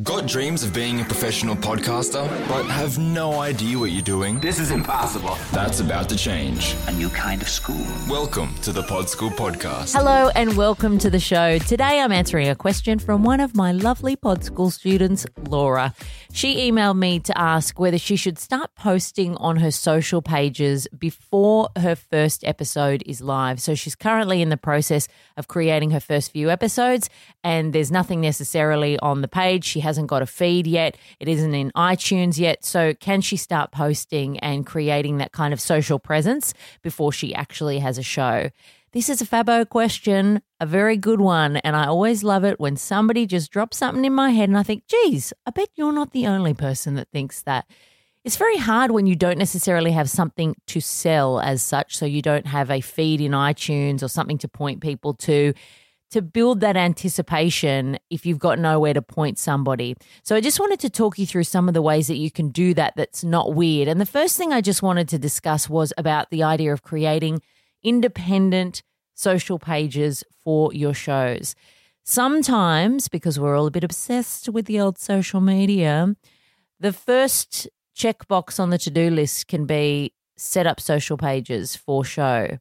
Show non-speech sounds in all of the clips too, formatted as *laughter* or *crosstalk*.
Got dreams of being a professional podcaster, but have no idea what you're doing? This is impossible. That's about to change. A new kind of school. Welcome to the Pod School Podcast. Hello and welcome to the show. Today I'm answering a question from one of my lovely Pod School students, Laura. She emailed me to ask whether she should start posting on her social pages before her first episode is live. So she's currently in the process of creating her first few episodes, and there's nothing necessarily on the page. She hasn't got a feed yet, it isn't in iTunes yet. So, can she start posting and creating that kind of social presence before she actually has a show? This is a Fabo question, a very good one. And I always love it when somebody just drops something in my head and I think, geez, I bet you're not the only person that thinks that. It's very hard when you don't necessarily have something to sell as such. So you don't have a feed in iTunes or something to point people to, to build that anticipation if you've got nowhere to point somebody. So I just wanted to talk you through some of the ways that you can do that that's not weird. And the first thing I just wanted to discuss was about the idea of creating independent social pages for your shows. Sometimes, because we're all a bit obsessed with the old social media, the first checkbox on the to do list can be set up social pages for show.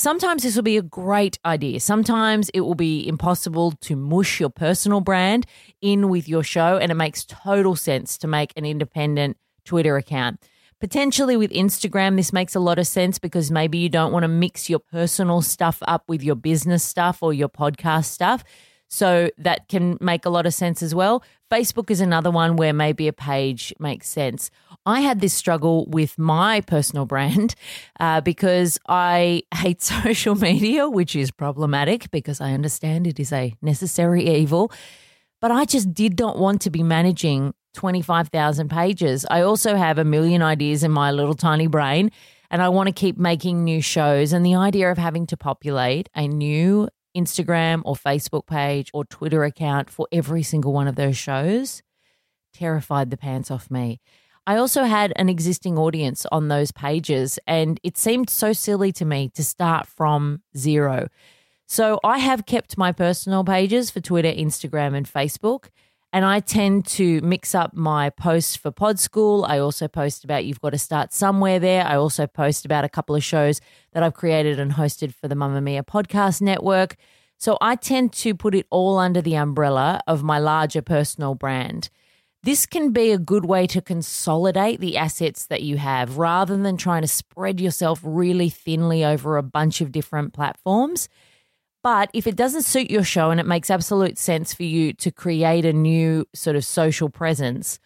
Sometimes this will be a great idea. Sometimes it will be impossible to mush your personal brand in with your show, and it makes total sense to make an independent Twitter account. Potentially with Instagram, this makes a lot of sense because maybe you don't want to mix your personal stuff up with your business stuff or your podcast stuff. So that can make a lot of sense as well. Facebook is another one where maybe a page makes sense. I had this struggle with my personal brand *laughs* uh, because I hate *laughs* social media, which is problematic because I understand it is a necessary evil. But I just did not want to be managing 25,000 pages. I also have a million ideas in my little tiny brain and I want to keep making new shows. And the idea of having to populate a new Instagram or Facebook page or Twitter account for every single one of those shows terrified the pants off me. I also had an existing audience on those pages, and it seemed so silly to me to start from zero. So I have kept my personal pages for Twitter, Instagram, and Facebook. And I tend to mix up my posts for Pod School. I also post about You've Got to Start Somewhere there. I also post about a couple of shows that I've created and hosted for the Mamamia Podcast Network. So I tend to put it all under the umbrella of my larger personal brand. This can be a good way to consolidate the assets that you have rather than trying to spread yourself really thinly over a bunch of different platforms. But if it doesn't suit your show and it makes absolute sense for you to create a new sort of social presence,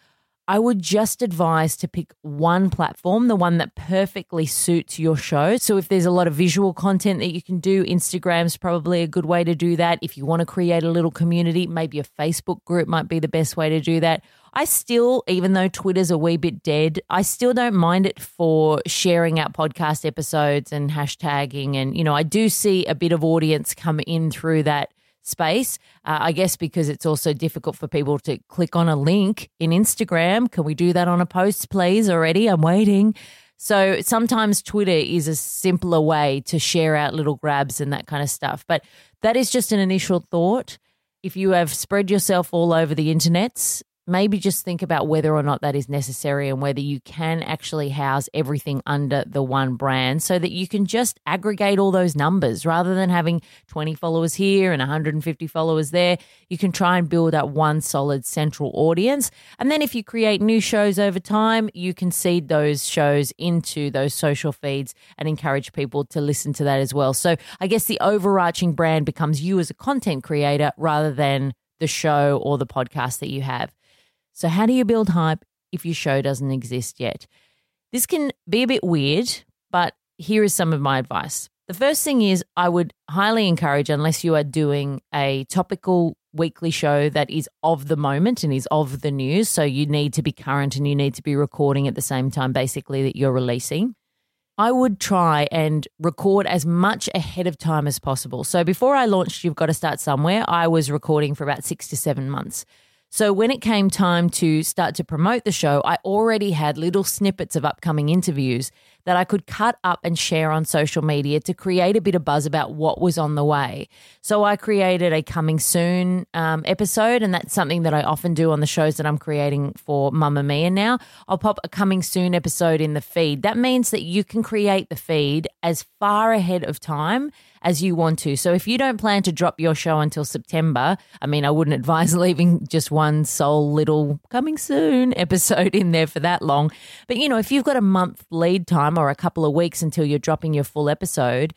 I would just advise to pick one platform, the one that perfectly suits your show. So if there's a lot of visual content that you can do, Instagram's probably a good way to do that. If you want to create a little community, maybe a Facebook group might be the best way to do that. I still, even though Twitter's a wee bit dead, I still don't mind it for sharing out podcast episodes and hashtagging. And, you know, I do see a bit of audience come in through that space. Uh, I guess because it's also difficult for people to click on a link in Instagram. Can we do that on a post, please? Already, I'm waiting. So sometimes Twitter is a simpler way to share out little grabs and that kind of stuff. But that is just an initial thought. If you have spread yourself all over the internets, maybe just think about whether or not that is necessary and whether you can actually house everything under the one brand so that you can just aggregate all those numbers rather than having 20 followers here and 150 followers there. You can try and build up one solid central audience. And then if you create new shows over time, you can seed those shows into those social feeds and encourage people to listen to that as well. So I guess the overarching brand becomes you as a content creator rather than the show or the podcast that you have. So, how do you build hype if your show doesn't exist yet? This can be a bit weird, but here is some of my advice. The first thing is, I would highly encourage, unless you are doing a topical weekly show that is of the moment and is of the news, so you need to be current and you need to be recording at the same time, basically, that you're releasing. I would try and record as much ahead of time as possible. So before I launched You've Got to Start Somewhere, I was recording for about six to seven months. So when it came time to start to promote the show, I already had little snippets of upcoming interviews that I could cut up and share on social media to create a bit of buzz about what was on the way. So I created a coming soon um, episode, and that's something that I often do on the shows that I'm creating for Mamamia now. I'll pop a coming soon episode in the feed. That means that you can create the feed as far ahead of time as you want to. So if you don't plan to drop your show until September, I mean, I wouldn't *laughs* advise leaving just one sole little coming soon *laughs* episode in there for that long. But, you know, if you've got a month lead time or a couple of weeks until you're dropping your full episode,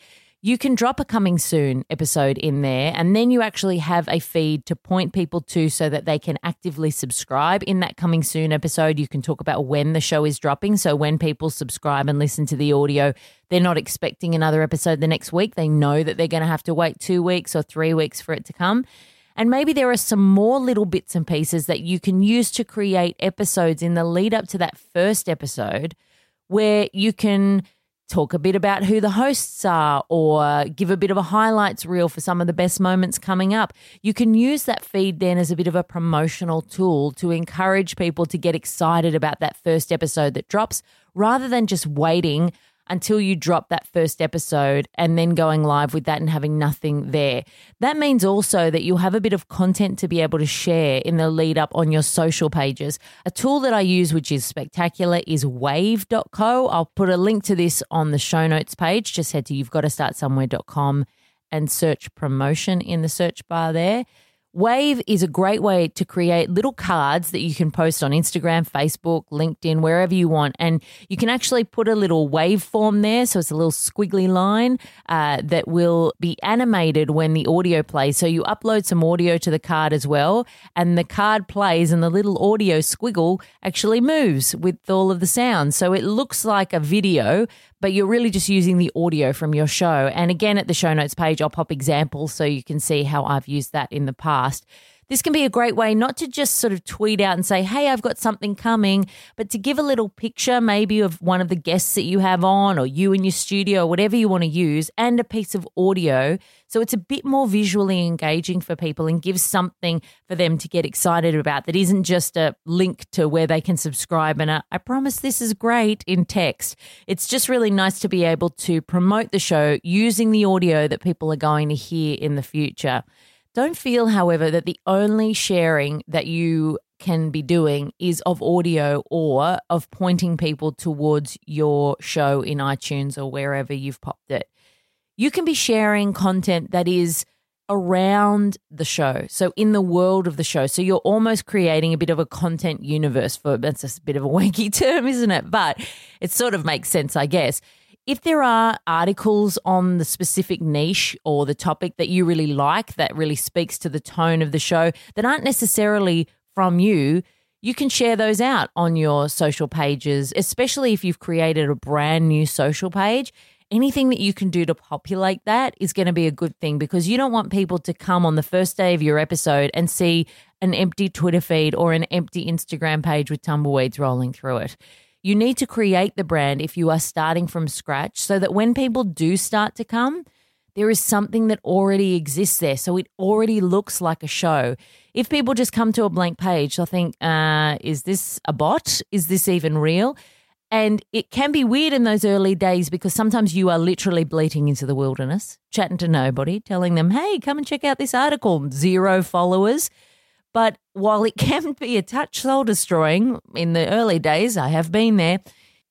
you can drop a coming soon episode in there and then you actually have a feed to point people to so that they can actively subscribe in that coming soon episode. You can talk about when the show is dropping. So when people subscribe and listen to the audio they're not expecting another episode the next week. They know that they're going to have to wait 2 weeks or 3 weeks for it to come. And maybe there are some more little bits and pieces that you can use to create episodes in the lead up to that first episode where you can talk a bit about who the hosts are or give a bit of a highlights reel for some of the best moments coming up. You can use that feed then as a bit of a promotional tool to encourage people to get excited about that first episode that drops rather than just waiting until you drop that first episode and then going live with that and having nothing there. That means also that you'll have a bit of content to be able to share in the lead up on your social pages. A tool that I use, which is spectacular, is wavve.co. I'll put a link to this on the show notes page. Just head to you've got to start somewhere.com and search promotion in the search bar there. Wavve is a great way to create little cards that you can post on Instagram, Facebook, LinkedIn, wherever you want. And you can actually put a little waveform there. So it's a little squiggly line uh, that will be animated when the audio plays. So you upload some audio to the card as well. And the card plays, and the little audio squiggle actually moves with all of the sounds. So it looks like a video, but you're really just using the audio from your show. And again, at the show notes page, I'll pop examples so you can see how I've used that in the past. This can be a great way not to just sort of tweet out and say, hey, I've got something coming, but to give a little picture maybe of one of the guests that you have on or you in your studio, or whatever you want to use, and a piece of audio. So it's a bit more visually engaging for people and gives something for them to get excited about that isn't just a link to where they can subscribe and a, I promise this is great in text. It's just really nice to be able to promote the show using the audio that people are going to hear in the future. Don't feel, however, that the only sharing that you can be doing is of audio or of pointing people towards your show in iTunes or wherever you've popped it. You can be sharing content that is around the show. So in the world of the show. So you're almost creating a bit of a content universe for that's a bit of a *laughs* wanky term, isn't it? But it sort of makes sense, I guess if there are articles on the specific niche or the topic that you really like that really speaks to the tone of the show that aren't necessarily from you, you can share those out on your social pages, especially if you've created a brand new social page. Anything that you can do to populate that is going to be a good thing because you don't want people to come on the first day of your episode and see an empty Twitter feed or an empty Instagram page with tumbleweeds rolling through it. You need to create the brand if you are starting from scratch so that when people do start to come, there is something that already exists there. So it already looks like a show. If people just come to a blank page, they'll think, uh, is this a bot? Is this even real? And it can be weird in those early days because sometimes you are literally bleating into the wilderness, chatting to nobody, telling them, hey, come and check out this article. Zero followers. But while it *laughs* can be a touch soul destroying in the early days, I have been there,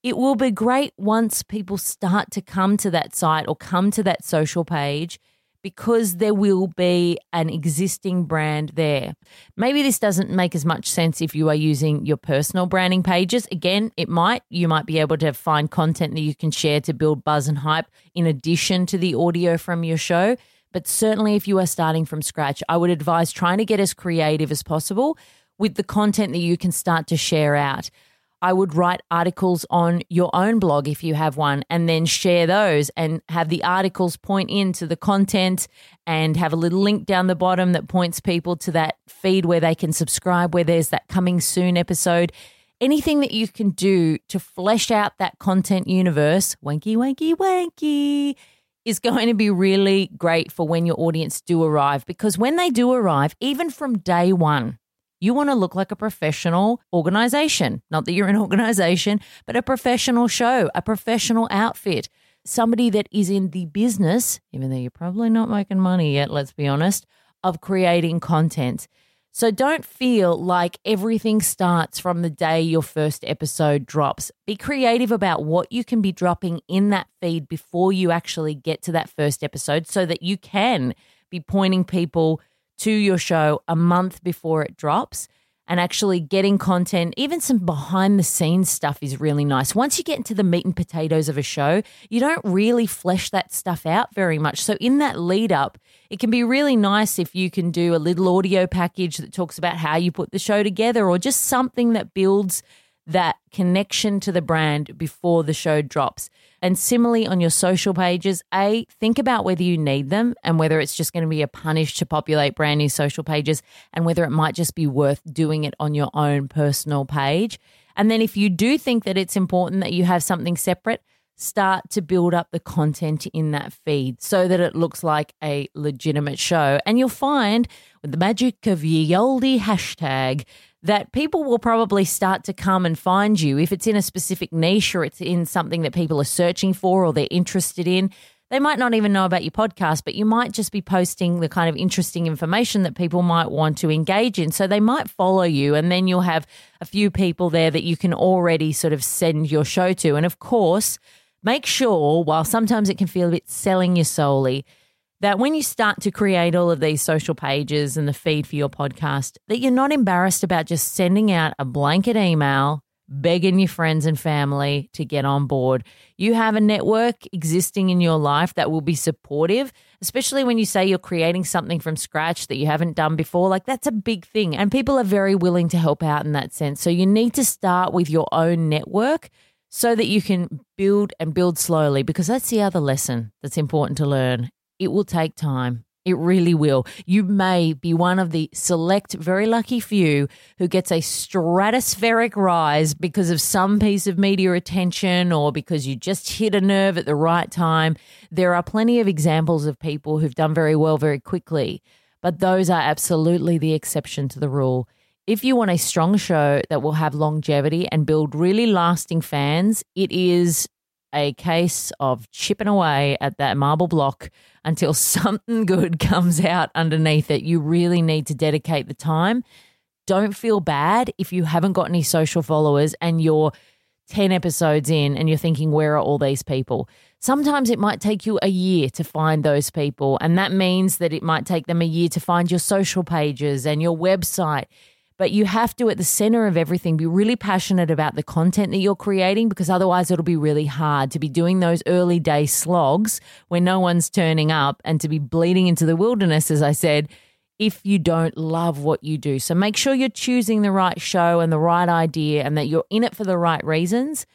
it will be great once people start to come to that site or come to that social page because there will be an existing brand there. Maybe this doesn't make as much sense if you are using your personal branding pages. Again, it might. You might be able to find content that you can share to build buzz and hype in addition to the audio from your show. But certainly, if you are starting from scratch, I would advise trying to get as creative as possible with the content that you can start to share out. I would write articles on your own blog if you have one and then share those and have the articles point into the content and have a little link down the bottom that points people to that feed where they can subscribe, where there's that coming soon episode. Anything that you can do to flesh out that content universe, wanky, wanky, wanky, is going to be really great for when your audience do arrive because when they do arrive, even from day one, You want to look like a professional organization. Not that you're an *laughs* organization, but a professional show, a professional outfit. Somebody that is in the business, even though you're probably not making money yet, let's be honest, of creating content. So don't feel like everything starts from the day your first episode drops. Be creative about what you can be dropping in that feed before you actually get to that first episode so that you can be pointing people to your show a month before it drops and actually getting content, even some behind the scenes stuff is really nice. Once you get into the meat and potatoes of a show, you don't really flesh that stuff out very much. So, in that lead up, it can be really nice if you can do a little audio package that talks about how you put the show together or just something that builds that connection to the brand before the show drops. And similarly on your social pages, A, think about whether you need them and whether it's just going to be a punish to populate brand new social pages and whether it might just be worth doing it on your own personal page. And then if you do think that it's important that you have something separate, start to build up the content in that feed so that it looks like a legitimate show. And you'll find with the magic of ye olde hashtag that people will probably start to come and find you if it's in a specific niche or it's in something that people are searching for or they're interested in. They might not even know about your podcast, but you might just be posting the kind of interesting information that people might want to engage in. So they might follow you, and then you'll have a few people there that you can already sort of send your show to. And of course, make sure, while sometimes it can feel a bit selling you solely, that when you start to create all of these social pages and the feed for your podcast, that you're not embarrassed about just sending out a blanket email, begging your friends and family to get on board. You have a network existing in your life that will be supportive, especially when you say you're creating something from scratch that you haven't done before. Like that's a big thing. And people are very willing to help out in that sense. So you need to start with your own network so that you can build and build slowly because that's the other lesson that's important to learn it will take time. It really will. You may be one of the select, very lucky few who gets a stratospheric rise because of some piece of media attention or because you just hit a nerve at the right time. There are plenty of examples of people who've done very well very quickly, but those are absolutely the exception to the rule. If you want a strong show that will have longevity and build really lasting fans, it is a case of chipping away at that marble block until *laughs* something good comes out underneath it. You really need to dedicate the time. Don't feel bad if you haven't got any social followers and you're 10 episodes in and you're thinking, where are all these people? Sometimes it might take you a year to find those people. And that means that it might take them a year to find your social pages and your website. But you have to, at the center of everything, be really passionate about the content that you're creating because otherwise it'll be really hard to be doing those early day slogs when no one's turning up and to be bleeding into the wilderness, as I said, if you don't love what you do. So make sure you're choosing the right show and the right idea and that you're in it for the right reasons.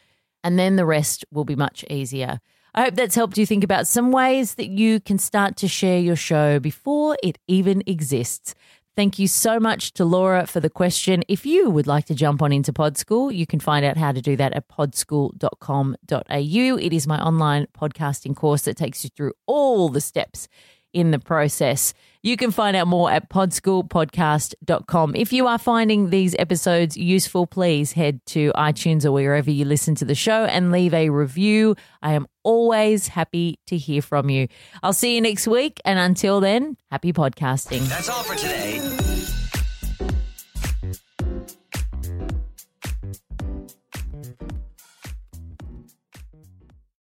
And then the rest will be much easier. I hope that's helped you think about some ways that you can start to share your show before it even exists. Thank you so much to Laura for the question. If you would like to jump on into Pod School, you can find out how to do that at podschool.com.au. It is my online podcasting course that takes you through all the steps in the process. You can find out more at podschoolpodcast.com. If you are finding these episodes useful, please head to iTunes or wherever you listen to the show and leave a review. I am always happy to hear from you. I'll see you next week. And until then, happy podcasting. That's all for today.